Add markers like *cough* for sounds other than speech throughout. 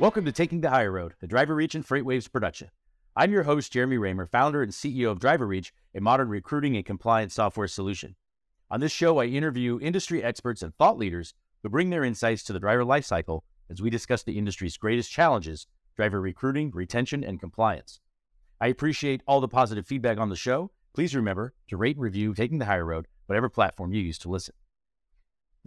Welcome to Taking the Hire Road, a DriverReach and FreightWaves production. I'm your host, Jeremy Reymer, founder and CEO of DriverReach, a modern recruiting and compliance software solution. On this show, I interview industry experts and thought leaders who bring their insights to the driver lifecycle as we discuss the industry's greatest challenges driver recruiting, retention, and compliance. I appreciate all the positive feedback on the show. Please remember to rate and review Taking the Hire Road, whatever platform you use to listen.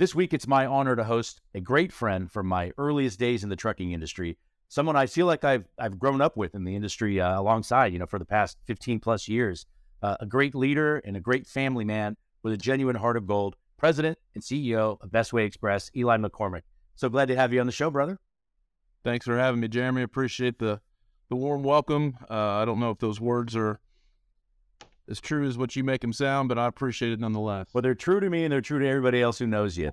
This week, it's my honor to host a great friend from my earliest days in the trucking industry, someone I feel like I've, I've grown up with in the industry uh, alongside, you know, for the past 15 plus years. Uh, a great leader and a great family man with a genuine heart of gold, president and CEO of Bestway Express, Eli McCormick. So glad to have you on the show, brother. Thanks for having me, Jeremy. Appreciate the the warm welcome. Uh, I don't know if those words are as true as what you make them sound, but I appreciate it nonetheless. Well, they're true to me, and they're true to everybody else who knows you.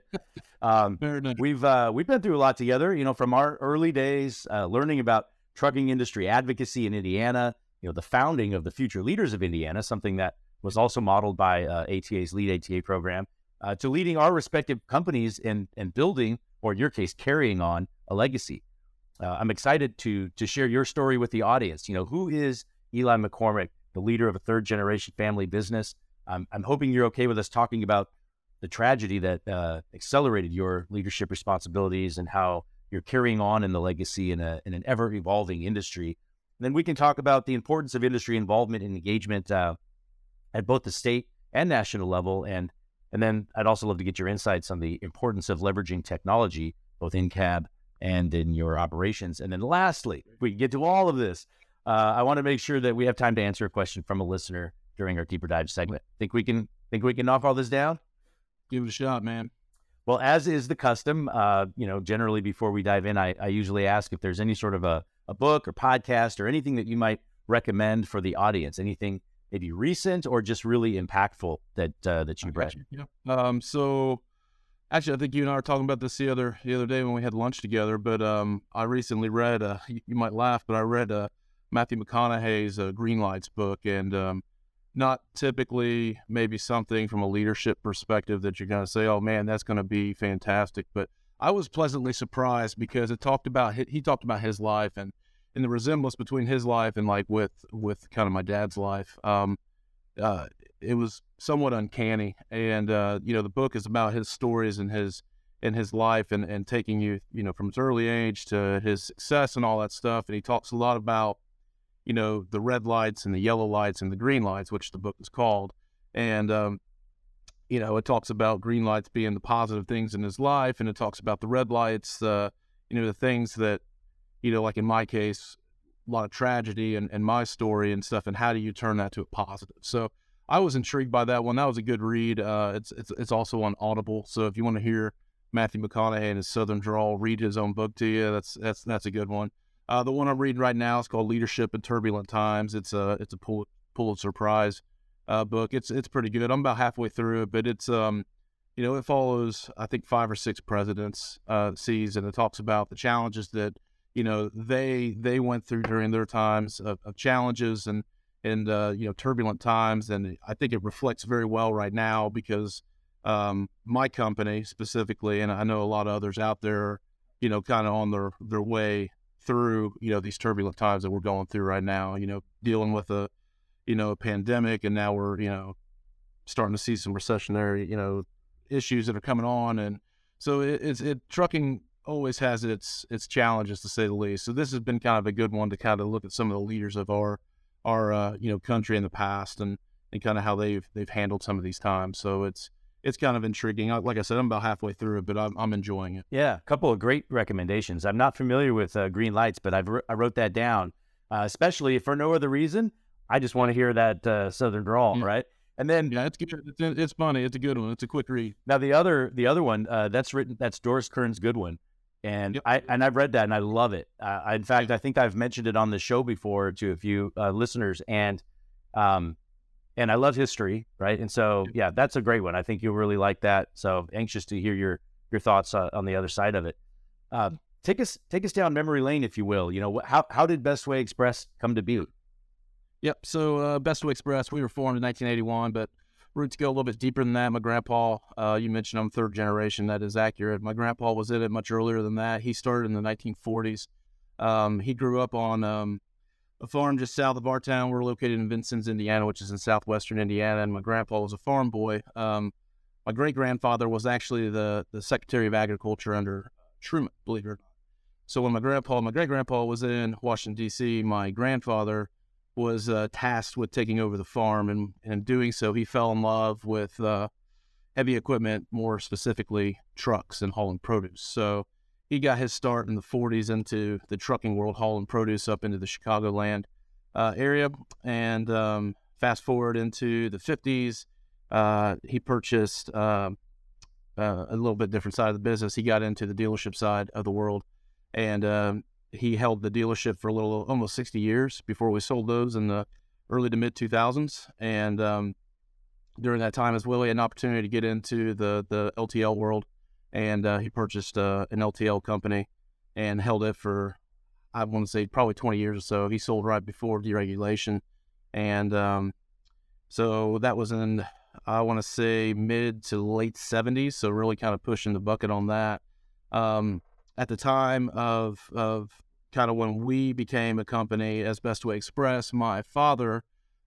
Um, *laughs* we've uh, we've been through a lot together. You know, from our early days, uh, learning about trucking industry advocacy in Indiana. You know, the founding of the Future Leaders of Indiana, something that was also modeled by uh, ATA's Lead ATA program, uh, to leading our respective companies in and building, or in your case, carrying on a legacy. Uh, I'm excited to to share your story with the audience. You know, who is Eli McCormick? The leader of a third generation family business. I'm hoping you're okay with us talking about the tragedy that uh, accelerated your leadership responsibilities and how you're carrying on in the legacy in, a, in an ever evolving industry. And then we can talk about the importance of industry involvement and engagement uh, at both the state and national level. And, and then I'd also love to get your insights on the importance of leveraging technology, both in cab and in your operations. And then lastly, we get to all of this, uh, I want to make sure that we have time to answer a question from a listener during our deeper dive segment. Think we can think we can knock all this down? Give it a shot, man. Well, as is the custom, uh, you know, generally before we dive in, I, I usually ask if there's any sort of a, a book or podcast or anything that you might recommend for the audience. Anything maybe recent or just really impactful that uh, that you've read. You. Yeah. Um, so actually, I think you and I were talking about this the other the other day when we had lunch together. But um, I recently read. Uh, you, *laughs* you, might laugh, but I read uh, Matthew McConaughey's uh, Green Lights book, and um, not typically maybe something from a leadership perspective that you're going to say, "Oh man, that's going to be fantastic." But I was pleasantly surprised because it talked about he talked about his life and and the resemblance between his life and like with with kind of my dad's life. Um, uh, it was somewhat uncanny, and uh, you know the book is about his stories and his in his life and, and taking you you know from his early age to his success and all that stuff and he talks a lot about you know, the red lights and the yellow lights and the green lights, which the book is called. And, um, you know, it talks about green lights being the positive things in his life, and it talks about the red lights, uh, you know, the things that, you know, like in my case, a lot of tragedy and, and my story and stuff, and how do you turn that to a positive? So I was intrigued by that one. That was a good read. Uh, it's, it's it's also on Audible, so if you want to hear Matthew McConaughey and his Southern drawl read his own book to you, that's that's that's a good one. Uh, the one I'm reading right now is called Leadership in Turbulent Times. It's a it's a Pul- Pulitzer Prize uh, book. It's it's pretty good. I'm about halfway through it, but it's um you know it follows I think five or six presidents uh, sees and it talks about the challenges that you know they they went through during their times of, of challenges and and uh, you know turbulent times and I think it reflects very well right now because um, my company specifically and I know a lot of others out there you know kind of on their their way through you know these turbulent times that we're going through right now. You know, dealing with a you know a pandemic, and now we're you know starting to see some recessionary you know issues that are coming on, and so it, it's it trucking always has its its challenges to say the least. So this has been kind of a good one to kind of look at some of the leaders of our our uh, you know country in the past and and kind of how they've they've handled some of these times. So it's it's kind of intriguing. Like I said, I'm about halfway through it, but I'm, I'm enjoying it. Yeah, a couple of great recommendations. I'm not familiar with uh, Green Lights, but I've I wrote that down, uh, especially for no other reason. I just want to hear that uh, Southern drawl, yeah. right? And then yeah, it's good. It's, it's, funny. It's a good one. It's a quick read. Now the other the other one uh, that's written that's Doris Kearns Goodwin, and yep. I and I've read that and I love it. Uh, in fact, I think I've mentioned it on the show before to a few uh, listeners, and um, and I love history, right? And so, yeah, that's a great one. I think you'll really like that. So anxious to hear your your thoughts uh, on the other side of it. Uh, take us take us down memory lane, if you will. You know, how how did Bestway Express come to be? Yep. So uh, Bestway Express, we were formed in 1981, but roots go a little bit deeper than that. My grandpa, uh, you mentioned I'm third generation. That is accurate. My grandpa was in it much earlier than that. He started in the 1940s. Um, he grew up on um, a farm just south of our town. We're located in Vincennes, Indiana, which is in southwestern Indiana. And my grandpa was a farm boy. Um, my great grandfather was actually the, the Secretary of Agriculture under Truman, believe it or not. So when my grandpa, my great grandpa was in Washington, D.C., my grandfather was uh, tasked with taking over the farm. And, and in doing so, he fell in love with uh, heavy equipment, more specifically trucks and hauling produce. So he got his start in the 40s into the trucking world, hauling produce up into the Chicagoland uh, area. And um, fast forward into the 50s, uh, he purchased uh, uh, a little bit different side of the business. He got into the dealership side of the world, and um, he held the dealership for a little, almost 60 years before we sold those in the early to mid 2000s. And um, during that time as well, he had an opportunity to get into the the LTL world and uh, he purchased uh, an LTL company and held it for I want to say probably 20 years or so. He sold right before deregulation, and um, so that was in I want to say mid to late 70s. So really kind of pushing the bucket on that. Um, at the time of of kind of when we became a company as Bestway Express, my father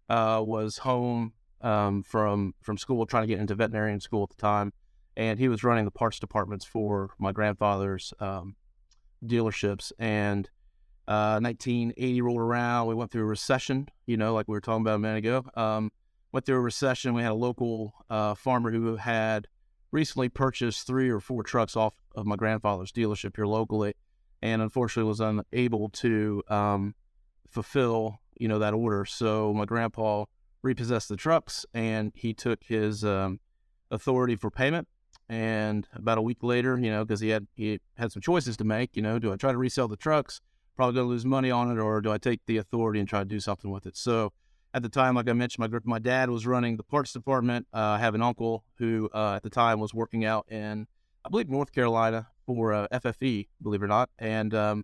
uh, was home um, from from school trying to get into veterinarian school at the time and he was running the parts departments for my grandfather's um, dealerships. And uh, 1980 rolled around. We went through a recession, you know, like we were talking about a minute ago. Um, went through a recession. We had a local uh, farmer who had recently purchased three or four trucks off of my grandfather's dealership here locally, and unfortunately was unable to um, fulfill, you know, that order. So my grandpa repossessed the trucks, and he took his um, authority for payment and about a week later, you know, because he had he had some choices to make. You know, do I try to resell the trucks? Probably to lose money on it, or do I take the authority and try to do something with it? So at the time, like I mentioned, my my dad was running the parts department. Uh, I have an uncle who uh, at the time was working out in I believe North Carolina for uh, FFE, believe it or not, and um,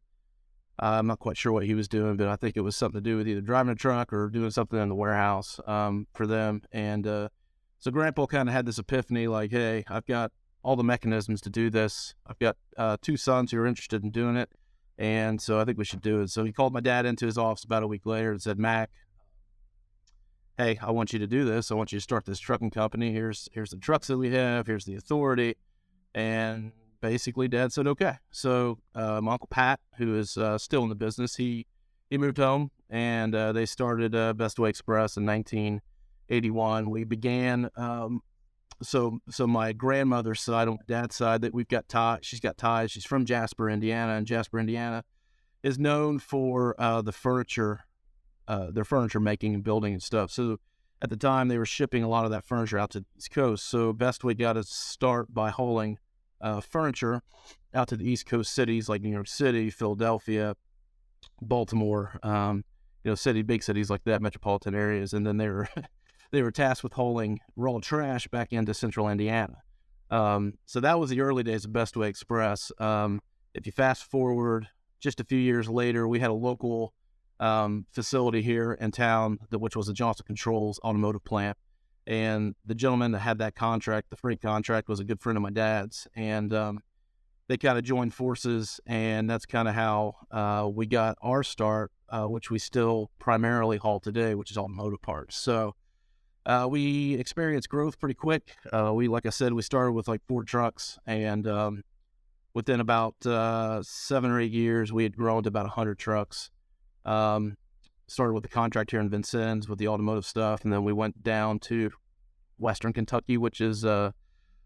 I'm not quite sure what he was doing, but I think it was something to do with either driving a truck or doing something in the warehouse um, for them. And uh, so Grandpa kind of had this epiphany like, hey, I've got all the mechanisms to do this. I've got uh, two sons who are interested in doing it. And so I think we should do it. So he called my dad into his office about a week later and said, Mac, hey, I want you to do this. I want you to start this trucking company. Here's here's the trucks that we have. Here's the authority. And basically, Dad said, okay. So uh, my uncle Pat, who is uh, still in the business, he he moved home and uh, they started uh, Bestway Express in 19- 81. We began, um, so so my grandmother's side on my dad's side that we've got ties. She's got ties. She's from Jasper, Indiana, and Jasper, Indiana, is known for uh, the furniture, uh, their furniture making and building and stuff. So at the time, they were shipping a lot of that furniture out to the East Coast. So Bestway got to start by hauling uh, furniture out to the East Coast cities like New York City, Philadelphia, Baltimore. Um, you know, city, big cities like that, metropolitan areas, and then they were *laughs* they were tasked with hauling raw trash back into central Indiana. Um, so that was the early days of Bestway Express. Um, if you fast forward just a few years later, we had a local um, facility here in town, that, which was the Johnson Controls automotive plant. And the gentleman that had that contract, the freight contract, was a good friend of my dad's. And um, they kind of joined forces, and that's kind of how uh, we got our start, uh, which we still primarily haul today, which is automotive parts. So uh, we experienced growth pretty quick. Uh, we, like I said, we started with like four trucks, and um, within about uh, seven or eight years, we had grown to about 100 trucks. Um, started with the contract here in Vincennes with the automotive stuff, and then we went down to Western Kentucky, which is uh,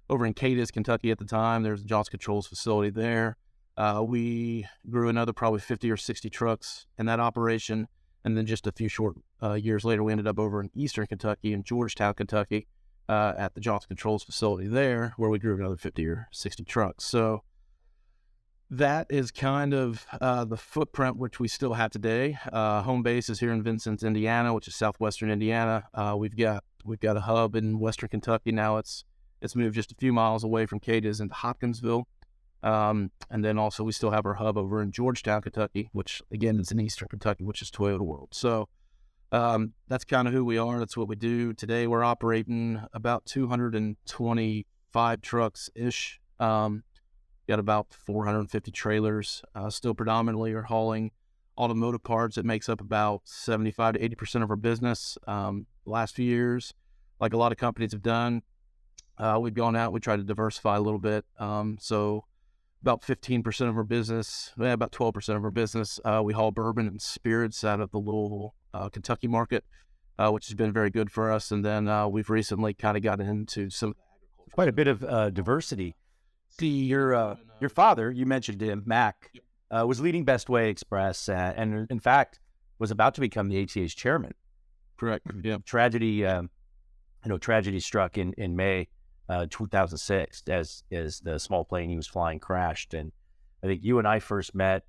over in Cadiz, Kentucky at the time. There's a Controls facility there. Uh, we grew another probably 50 or 60 trucks in that operation. And then just a few short uh, years later, we ended up over in Eastern Kentucky, in Georgetown, Kentucky, uh, at the Johnson Controls facility there, where we grew another 50 or 60 trucks. So that is kind of uh, the footprint which we still have today. Uh, home base is here in Vincennes, Indiana, which is southwestern Indiana. Uh, we've got we've got a hub in Western Kentucky now. It's it's moved just a few miles away from Cadiz into Hopkinsville. Um, and then also we still have our hub over in Georgetown, Kentucky, which again is in Eastern Kentucky, which is Toyota World. So um, that's kind of who we are. That's what we do. Today we're operating about 225 trucks ish. Um, got about 450 trailers. Uh, still predominantly are hauling automotive parts. It makes up about 75 to 80 percent of our business. Um, last few years, like a lot of companies have done, uh, we've gone out. We try to diversify a little bit. Um, so about 15% of our business, about 12% of our business, uh, we haul bourbon and spirits out of the Louisville, uh, Kentucky market, uh, which has been very good for us. And then uh, we've recently kind of gotten into some quite a bit of uh, diversity. See, your uh, your father, you mentioned him, Mac, was leading Bestway Express, and in fact was about to become the ATA's chairman. Correct. Yeah. *clears throat* Tragedy, um, you know, tragedy struck in in May uh, 2006 as as the small plane he was flying crashed, and I think you and I first met.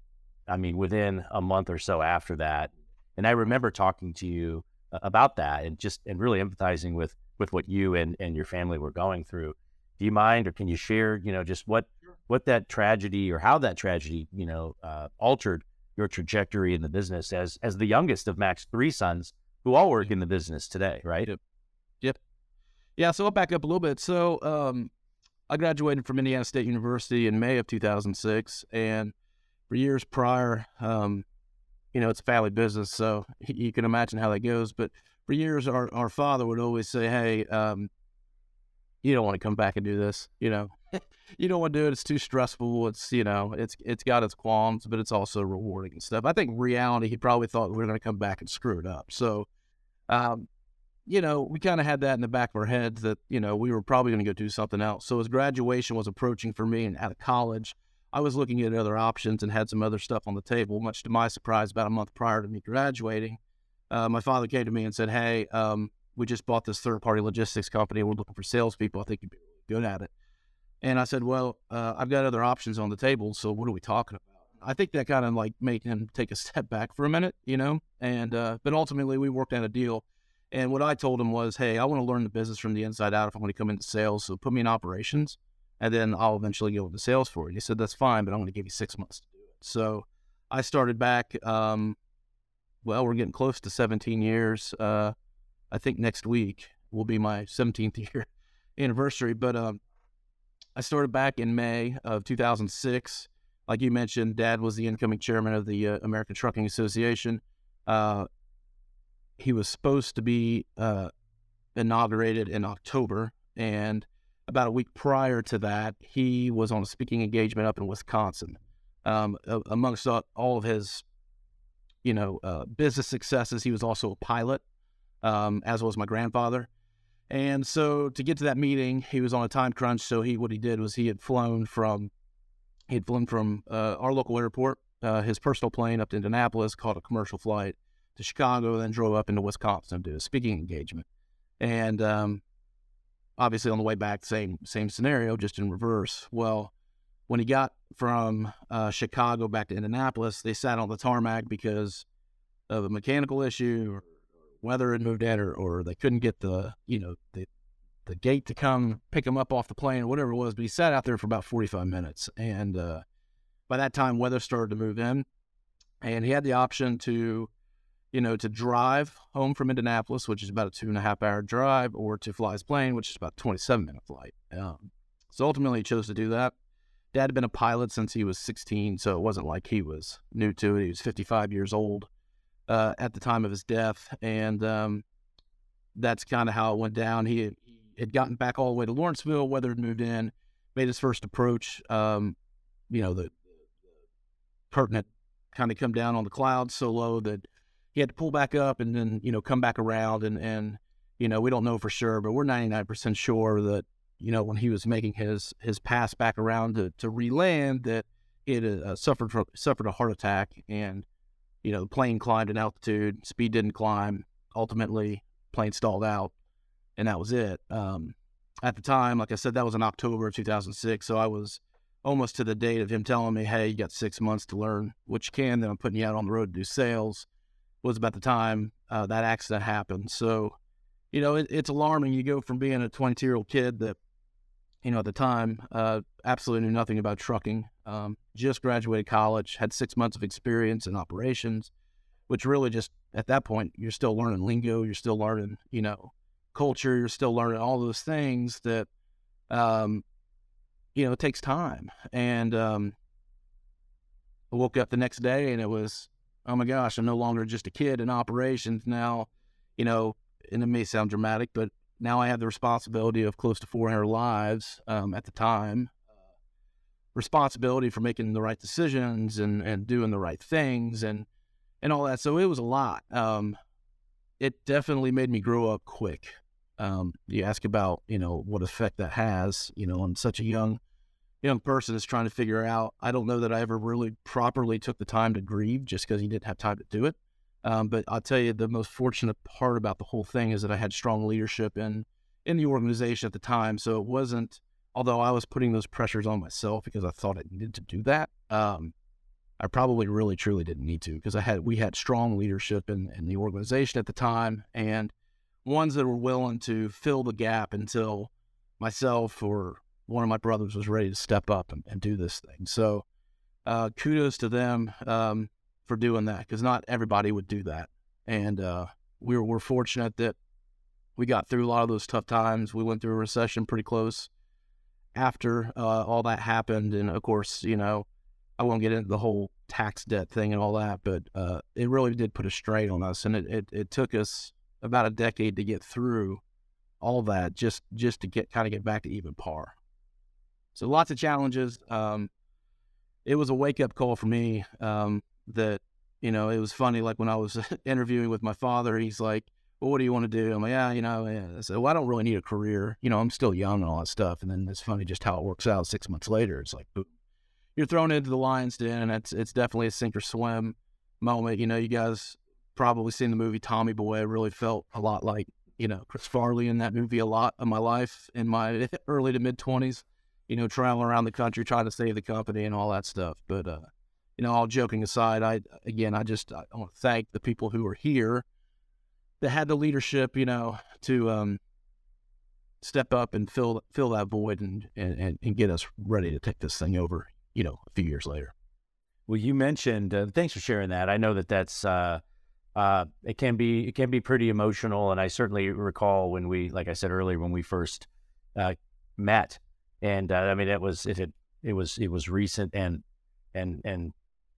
I mean, within a month or so after that, and I remember talking to you about that, and just and really empathizing with with what you and and your family were going through. Do you mind, or can you share, you know, just what what that tragedy or how that tragedy, you know, uh, altered your trajectory in the business as as the youngest of Mac's three sons, who all work in the business today, right? Yep. Yep. Yeah, so I'll back up a little bit. So um, I graduated from Indiana State University in May of 2006, and for years prior, um, you know, it's a family business, so *laughs* you can imagine how that goes. But for years, our, our father would always say, "Hey, um, you don't want to come back and do this. You know, *laughs* you don't want to do it. It's too stressful. It's you know, it's it's got its qualms, but it's also rewarding and stuff." I think reality, he probably thought we were going to come back and screw it up. So, um, you know, we kind of had that in the back of our heads that, you know, we were probably going to go do something else. So as graduation was approaching for me and out of college, I was looking at other options and had some other stuff on the table. Much to my surprise, about a month prior to me graduating, uh, my father came to me and said, Hey, um, we just bought this third party logistics company. We're looking for salespeople. I think you'd be good at it. And I said, Well, uh, I've got other options on the table. So what are we talking about? I think that kind of like made him take a step back for a minute, you know? And, uh, but ultimately we worked out a deal and what I told him was, hey, I want to learn the business from the inside out if I'm going to come into sales. So put me in operations and then I'll eventually go into sales for you. He said, that's fine, but I'm going to give you six months to do it. So I started back, um, well, we're getting close to 17 years. Uh, I think next week will be my 17th *laughs* year anniversary. But um, I started back in May of 2006. Like you mentioned, Dad was the incoming chairman of the uh, American Trucking Association. Uh, he was supposed to be uh, inaugurated in October, and about a week prior to that, he was on a speaking engagement up in Wisconsin. Um, amongst all of his, you know, uh, business successes, he was also a pilot, um, as was my grandfather. And so to get to that meeting, he was on a time crunch. So he, what he did was he had flown from, he had flown from uh, our local airport, uh, his personal plane up to Indianapolis, called a commercial flight to Chicago, then drove up into Wisconsin to do a speaking engagement. And um, obviously, on the way back, same same scenario, just in reverse. Well, when he got from uh, Chicago back to Indianapolis, they sat on the tarmac because of a mechanical issue, or weather had moved in, or, or they couldn't get the you know the the gate to come pick him up off the plane, or whatever it was. But he sat out there for about 45 minutes, and uh, by that time, weather started to move in, and he had the option to you know, to drive home from Indianapolis, which is about a two and a half hour drive, or to fly his plane, which is about a 27 minute flight. Um, so ultimately, he chose to do that. Dad had been a pilot since he was 16, so it wasn't like he was new to it. He was 55 years old uh, at the time of his death, and um, that's kind of how it went down. He had, gotten back all the way to Lawrenceville, weather had moved in, made his first approach. Um, you know, the, had kind of come down on the clouds so low that he had to pull back up and then you know come back around and and you know we don't know for sure, but we're 99% sure that you know when he was making his his pass back around to to reland that it uh, suffered from, suffered a heart attack and you know the plane climbed in altitude, speed didn't climb, ultimately plane stalled out, and that was it. Um, at the time, like I said, that was in October of 2006, so I was almost to the date of him telling me, "Hey, you got six months to learn what you can. Then I'm putting you out on the road to do sales." Was about the time uh, that accident happened. So, you know, it, it's alarming. You go from being a 22 year old kid that, you know, at the time, uh, absolutely knew nothing about trucking, um, just graduated college, had six months of experience in operations, which really just at that point, you're still learning lingo, you're still learning, you know, culture, you're still learning all those things that, um, you know, it takes time. And um, I woke up the next day and it was, oh my gosh, I'm no longer just a kid in operations now. You know, and it may sound dramatic, but now I have the responsibility of close to 400 lives um, at the time. responsibility for making the right decisions and, and doing the right things and and all that. So it was a lot. Um, it definitely made me grow up quick. Um, you ask about you know what effect that has you know on such a young young person is trying to figure out. I don't know that I ever really properly took the time to grieve just because he didn't have time to do it. Um, but I'll tell you, the most fortunate part about the whole thing is that I had strong leadership in in the organization at the time. So it wasn't, although I was putting those pressures on myself because I thought I needed to do that. Um, I probably really truly didn't need to because I had we had strong leadership in, in the organization at the time and ones that were willing to fill the gap until myself or one of my brothers was ready to step up and, and do this thing. So uh, kudos to them. Um, for doing that because not everybody would do that. And uh, we were, we're fortunate that we got through a lot of those tough times. We went through a recession pretty close after uh, all that happened. And of course, you know, I won't get into the whole tax debt thing and all that, but uh, it really did put a strain on us. And it, it, it took us about a decade to get through all that just just to get kind of get back to even par. So lots of challenges. Um, it was a wake up call for me. Um, that you know it was funny like when i was *laughs* interviewing with my father he's like well what do you want to do i'm like yeah you know yeah. i said well i don't really need a career you know i'm still young and all that stuff and then it's funny just how it works out six months later it's like you're thrown into the lion's den and it's it's definitely a sink or swim moment you know you guys probably seen the movie tommy boy I really felt a lot like you know chris farley in that movie a lot of my life in my *laughs* early to mid 20s you know traveling around the country trying to save the company and all that stuff but uh you know, all joking aside, I again, I just I want to thank the people who are here that had the leadership, you know, to um, step up and fill fill that void and, and and get us ready to take this thing over, you know, a few years later. Well, you mentioned. Uh, thanks for sharing that. I know that that's. Uh, uh, it can be it can be pretty emotional, and I certainly recall when we, like I said earlier, when we first uh, met, and uh, I mean it was it had, it was it was recent and and and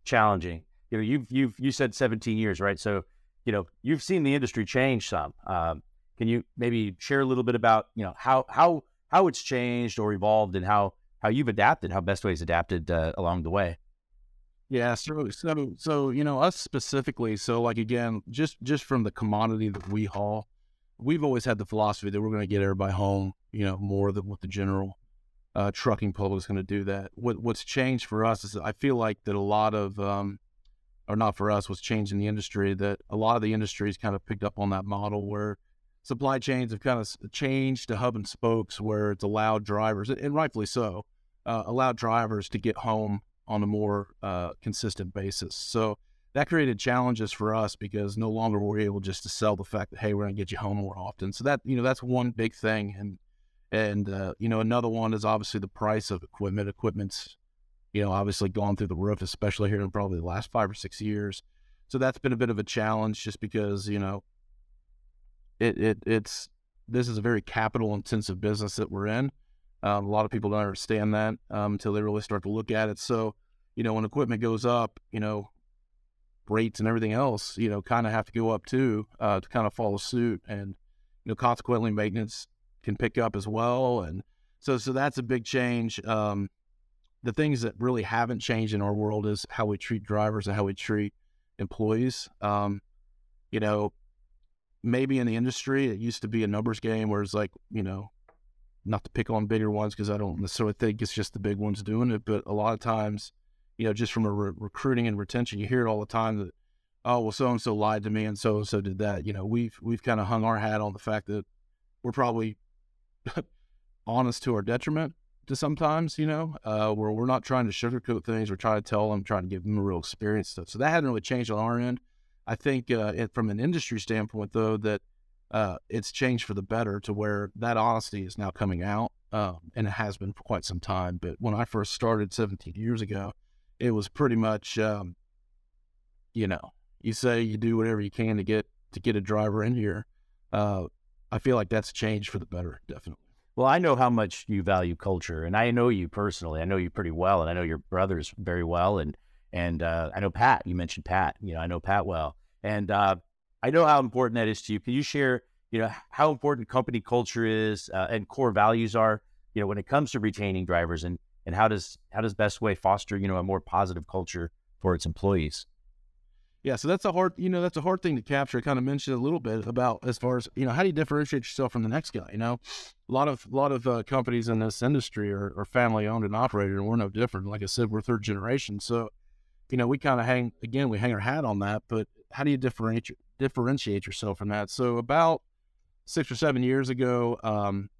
challenging. You know, you've you've you said 17 years, right? So, you know, you've seen the industry change some. Um, can you maybe share a little bit about you know how how how it's changed or evolved and how how you've adapted, how Bestway's adapted uh, along the way? Yeah, so, so so you know us specifically. So like again, just just from the commodity that we haul, we've always had the philosophy that we're going to get everybody home. You know, more than what the general uh, trucking public is going to do that. What what's changed for us is I feel like that a lot of um, or not for us, what's changed in the industry that a lot of the industries kind of picked up on that model where supply chains have kind of changed to hub and spokes where it's allowed drivers and rightfully so uh, allowed drivers to get home on a more uh, consistent basis. So that created challenges for us because no longer were we able just to sell the fact that hey we're going to get you home more often. So that you know that's one big thing and and, uh, you know, another one is obviously the price of equipment. Equipment's, you know, obviously gone through the roof, especially here in probably the last five or six years. So that's been a bit of a challenge just because, you know, it, it it's, this is a very capital intensive business that we're in. Um, a lot of people don't understand that um, until they really start to look at it. So, you know, when equipment goes up, you know, rates and everything else, you know, kind of have to go up too uh, to kind of follow suit. And, you know, consequently, maintenance can pick up as well. And so, so that's a big change. Um, the things that really haven't changed in our world is how we treat drivers and how we treat employees. Um, you know, maybe in the industry, it used to be a numbers game where it's like, you know, not to pick on bigger ones because I don't necessarily think it's just the big ones doing it, but a lot of times, you know, just from a re- recruiting and retention, you hear it all the time that, oh, well, so and so lied to me and so and so did that. You know, we've we've kind of hung our hat on the fact that we're probably *laughs* honest to our detriment to sometimes, you know, uh, where we're not trying to sugarcoat things. We're trying to tell them, trying to give them a real experience stuff. So that hadn't really changed on our end. I think uh, it, from an industry standpoint, though, that uh, it's changed for the better to where that honesty is now coming out, um, and it has been for quite some time. But when I first started 17 years ago, it was pretty much, um, you know, you say you do whatever you can to get to get a driver in here. Uh, I feel like that's changed for the better, definitely. Well, I know how much you value culture, and I know you personally. I know you pretty well, and I know your brothers very well, and and uh, I know Pat. You mentioned Pat. You know, I know Pat well, and uh, I know how important that is to you. Can you share, you know, how important company culture is uh, and core values are, you know, when it comes to retaining drivers, and and how does how does Bestway foster, you know, a more positive culture for its employees? Yeah, so that's a hard, you know, that's a hard thing to capture. I kind of mentioned a little bit about as far as you know, how do you differentiate yourself from the next guy? You know, a lot of a lot of uh, companies in this industry are, are family owned and operated, and we're no different. Like I said, we're third generation, so you know, we kind of hang again, we hang our hat on that. But how do you differentiate differentiate yourself from that? So about six or seven years ago, um,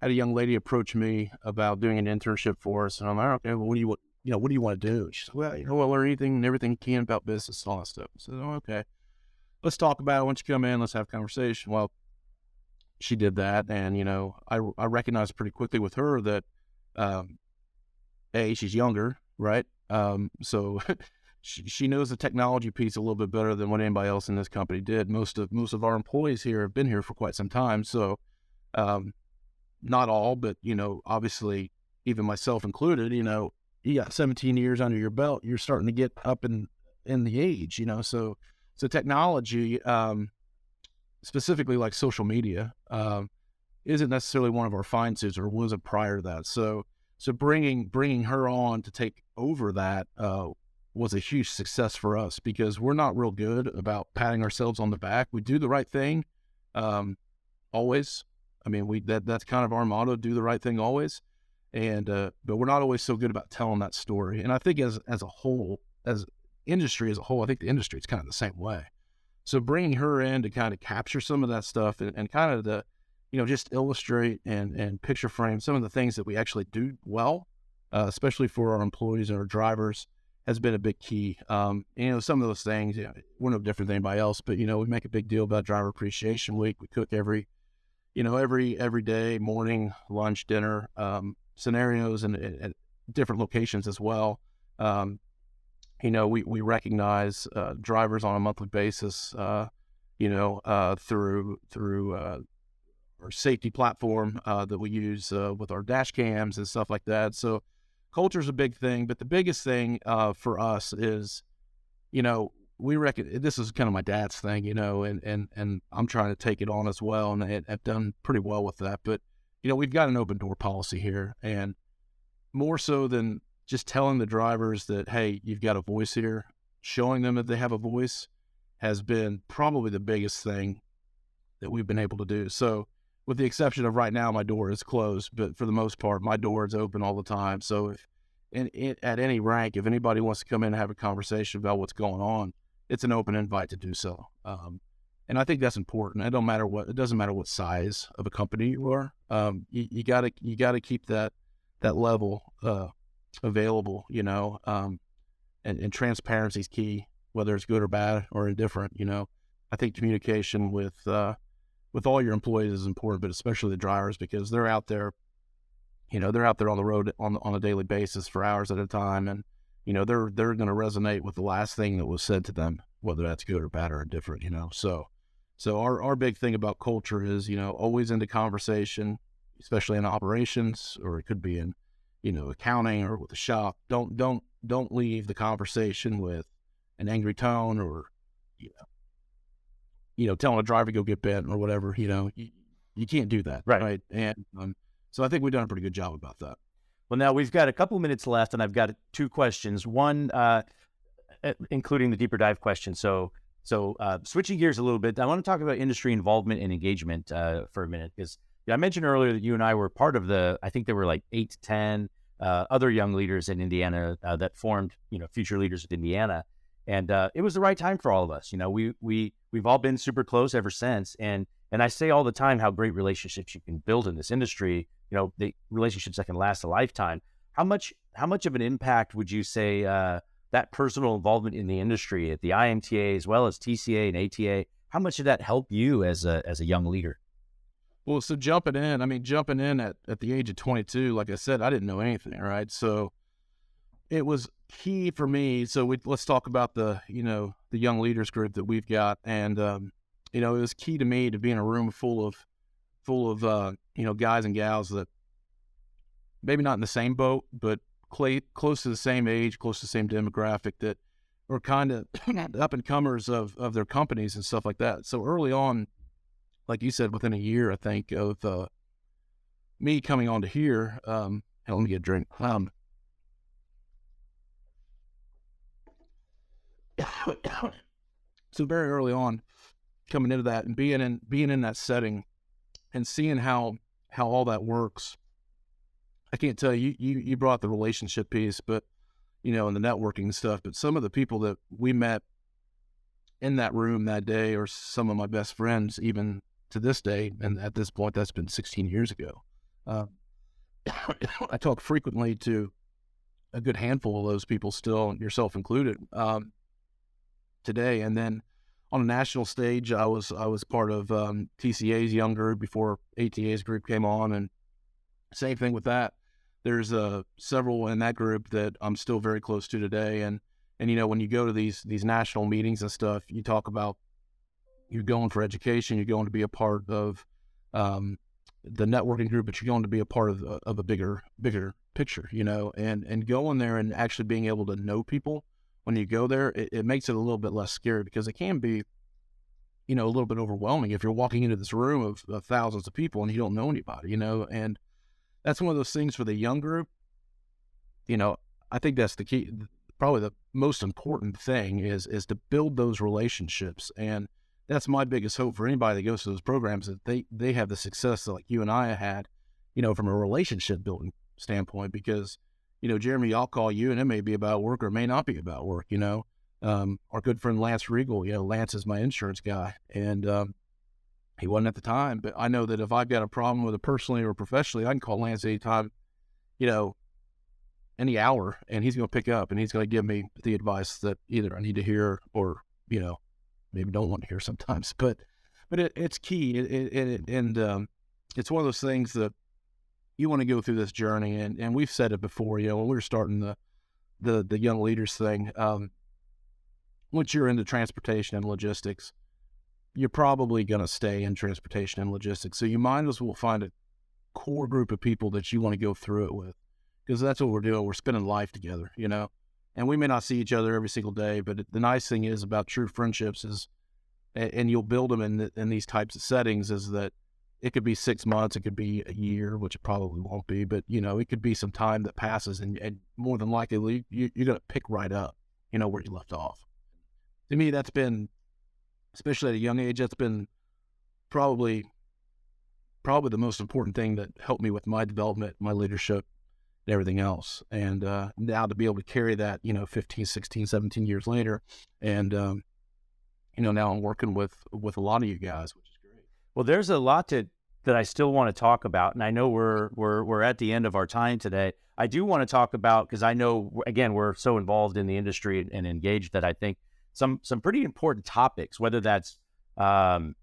had a young lady approach me about doing an internship for us, and I'm like, okay, well, what do you you know, what do you want to do? She said, well, you know, I'll learn anything and everything you can about business and all that stuff. Said, oh, okay, let's talk about it. Once you come in, let's have a conversation. Well, she did that. And, you know, I, I recognized pretty quickly with her that, um, A, she's younger, right? Um, so *laughs* she, she knows the technology piece a little bit better than what anybody else in this company did. Most of, most of our employees here have been here for quite some time. So, um, not all, but, you know, obviously, even myself included, you know, you got 17 years under your belt, you're starting to get up in in the age, you know. So so technology, um, specifically like social media, um, isn't necessarily one of our fine suits or wasn't prior to that. So so bringing bringing her on to take over that uh, was a huge success for us because we're not real good about patting ourselves on the back. We do the right thing, um, always. I mean, we that that's kind of our motto: do the right thing always and uh, but we're not always so good about telling that story. And I think as as a whole, as industry as a whole, I think the industry is kind of the same way. So bringing her in to kind of capture some of that stuff and, and kind of the, you know, just illustrate and and picture frame some of the things that we actually do well, uh, especially for our employees and our drivers, has been a big key. Um, you know, some of those things, you know, we're no different than anybody else, but you know, we make a big deal about Driver Appreciation Week. We cook every, you know, every every day, morning, lunch, dinner. Um, scenarios and, and different locations as well. Um, you know, we, we recognize uh, drivers on a monthly basis, uh, you know, uh, through through uh, our safety platform uh, that we use uh, with our dash cams and stuff like that. So culture is a big thing, but the biggest thing for us is, you know, we reckon this is kind of my dad's thing, you know, and, and, and I'm trying to take it on as well. And I've done pretty well with that, but you know, we've got an open door policy here, and more so than just telling the drivers that, hey, you've got a voice here, showing them that they have a voice has been probably the biggest thing that we've been able to do. So, with the exception of right now, my door is closed, but for the most part, my door is open all the time. So, if in, in, at any rank, if anybody wants to come in and have a conversation about what's going on, it's an open invite to do so. Um, and I think that's important. It don't matter what it doesn't matter what size of a company you are. Um, you, gotta you gotta keep that that level uh, available. You know, um, and, and transparency is key, whether it's good or bad or indifferent. You know, I think communication with uh, with all your employees is important, but especially the drivers because they're out there. You know, they're out there on the road on on a daily basis for hours at a time, and you know they're they're going to resonate with the last thing that was said to them, whether that's good or bad or indifferent. You know, so so our, our big thing about culture is, you know, always into conversation, especially in operations, or it could be in, you know, accounting or with the shop. Don't don't don't leave the conversation with an angry tone or, you know, you know, telling a driver to go get bent or whatever. You know, you, you can't do that, right? right? And um, so I think we've done a pretty good job about that. Well, now we've got a couple minutes left, and I've got two questions. One, uh, including the deeper dive question. So so, uh, switching gears a little bit, I want to talk about industry involvement and engagement uh, for a minute because I mentioned earlier that you and I were part of the. I think there were like eight to ten uh, other young leaders in Indiana uh, that formed, you know, future leaders of Indiana, and uh, it was the right time for all of us. You know, we we we've all been super close ever since, and and I say all the time how great relationships you can build in this industry. You know, the relationships that can last a lifetime. How much how much of an impact would you say? That personal involvement in the industry at the IMTA as well as TCA and ATA, how much did that help you as a as a young leader? Well, so jumping in, I mean, jumping in at, at the age of 22, like I said, I didn't know anything, right? So it was key for me. So we, let's talk about the, you know, the young leaders group that we've got. And, um, you know, it was key to me to be in a room full of full of uh, you know guys and gals that maybe not in the same boat, but cl- close to the same age, close to the same demographic that are kind of up and comers of of their companies and stuff like that. So early on, like you said, within a year, I think of uh, me coming on to here. Um, let me get a drink. Um, *coughs* so very early on, coming into that and being in being in that setting and seeing how how all that works. I can't tell you you you brought the relationship piece, but you know, and the networking stuff. But some of the people that we met in that room that day are some of my best friends, even to this day. And at this point, that's been 16 years ago. Uh, *coughs* I talk frequently to a good handful of those people still, yourself included, um, today. And then on a national stage, I was I was part of um, TCA's young group before ATA's group came on, and same thing with that. There's uh, several in that group that I'm still very close to today, and and you know when you go to these these national meetings and stuff, you talk about you're going for education, you're going to be a part of um, the networking group, but you're going to be a part of, of a bigger bigger picture, you know, and and going there and actually being able to know people when you go there, it, it makes it a little bit less scary because it can be, you know, a little bit overwhelming if you're walking into this room of, of thousands of people and you don't know anybody, you know, and that's one of those things for the young group. You know, I think that's the key. Probably the most important thing is is to build those relationships, and that's my biggest hope for anybody that goes to those programs that they they have the success that like you and I had, you know, from a relationship building standpoint. Because you know, Jeremy, I'll call you, and it may be about work or may not be about work. You know, um, our good friend Lance Regal, you know, Lance is my insurance guy, and um, he wasn't at the time, but I know that if I've got a problem with it personally or professionally, I can call Lance anytime, you know, any hour, and he's going to pick up and he's going to give me the advice that either I need to hear or, you know, maybe don't want to hear *laughs* sometimes. But, but it, it's key. It, it, and um, it's one of those things that you want to go through this journey. And, and we've said it before, you know, when we were starting the, the, the young leaders thing, um, once you're into transportation and logistics, you're probably going to stay in transportation and logistics. So you might as well find a core group of people that you want to go through it with because that's what we're doing. We're spending life together, you know, and we may not see each other every single day, but the nice thing is about true friendships is, and you'll build them in, in these types of settings is that it could be six months, it could be a year, which it probably won't be, but you know, it could be some time that passes and, and more than likely you, you're going to pick right up, you know, where you left off. To me, that's been especially at a young age, that's been probably probably the most important thing that helped me with my development, my leadership, and everything else. And uh, now to be able to carry that, you know, 15, 16, 17 years later, and um, you know, now I'm working with with a lot of you guys, which is great. Well, there's a lot to that I still want to talk about, and I know we're we're we're at the end of our time today. I do want to talk about because I know again we're so involved in the industry and engaged that I think some some pretty important topics, whether that's um,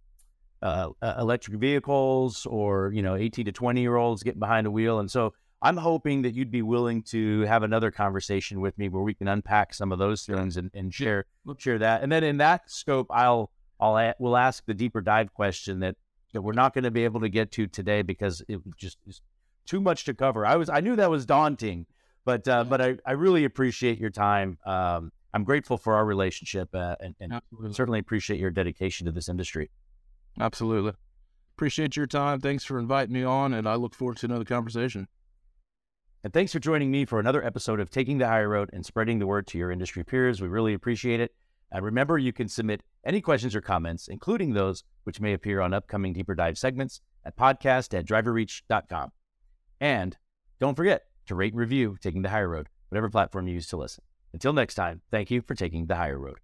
uh, electric vehicles or you know 18 to 20 year olds getting behind a wheel. And so I'm hoping that you'd be willing to have another conversation with me where we can unpack some of those things and, and share share that. And then in that scope, I'll I'll we'll ask the deeper dive question that that we're not going to be able to get to today because it just is too much to cover. I was I knew that was daunting, but uh, but I, I really appreciate your time. Um, I'm grateful for our relationship uh, and, and certainly appreciate your dedication to this industry. Absolutely. Appreciate your time. Thanks for inviting me on, and I look forward to another conversation. And thanks for joining me for another episode of Taking the High Road and spreading the word to your industry peers. We really appreciate it. And remember, you can submit any questions or comments, including those which may appear on upcoming deeper dive segments at podcast at driverreach.com. And don't forget to rate and review Taking the High Road, whatever platform you use to listen. Until next time, thank you for taking the higher road.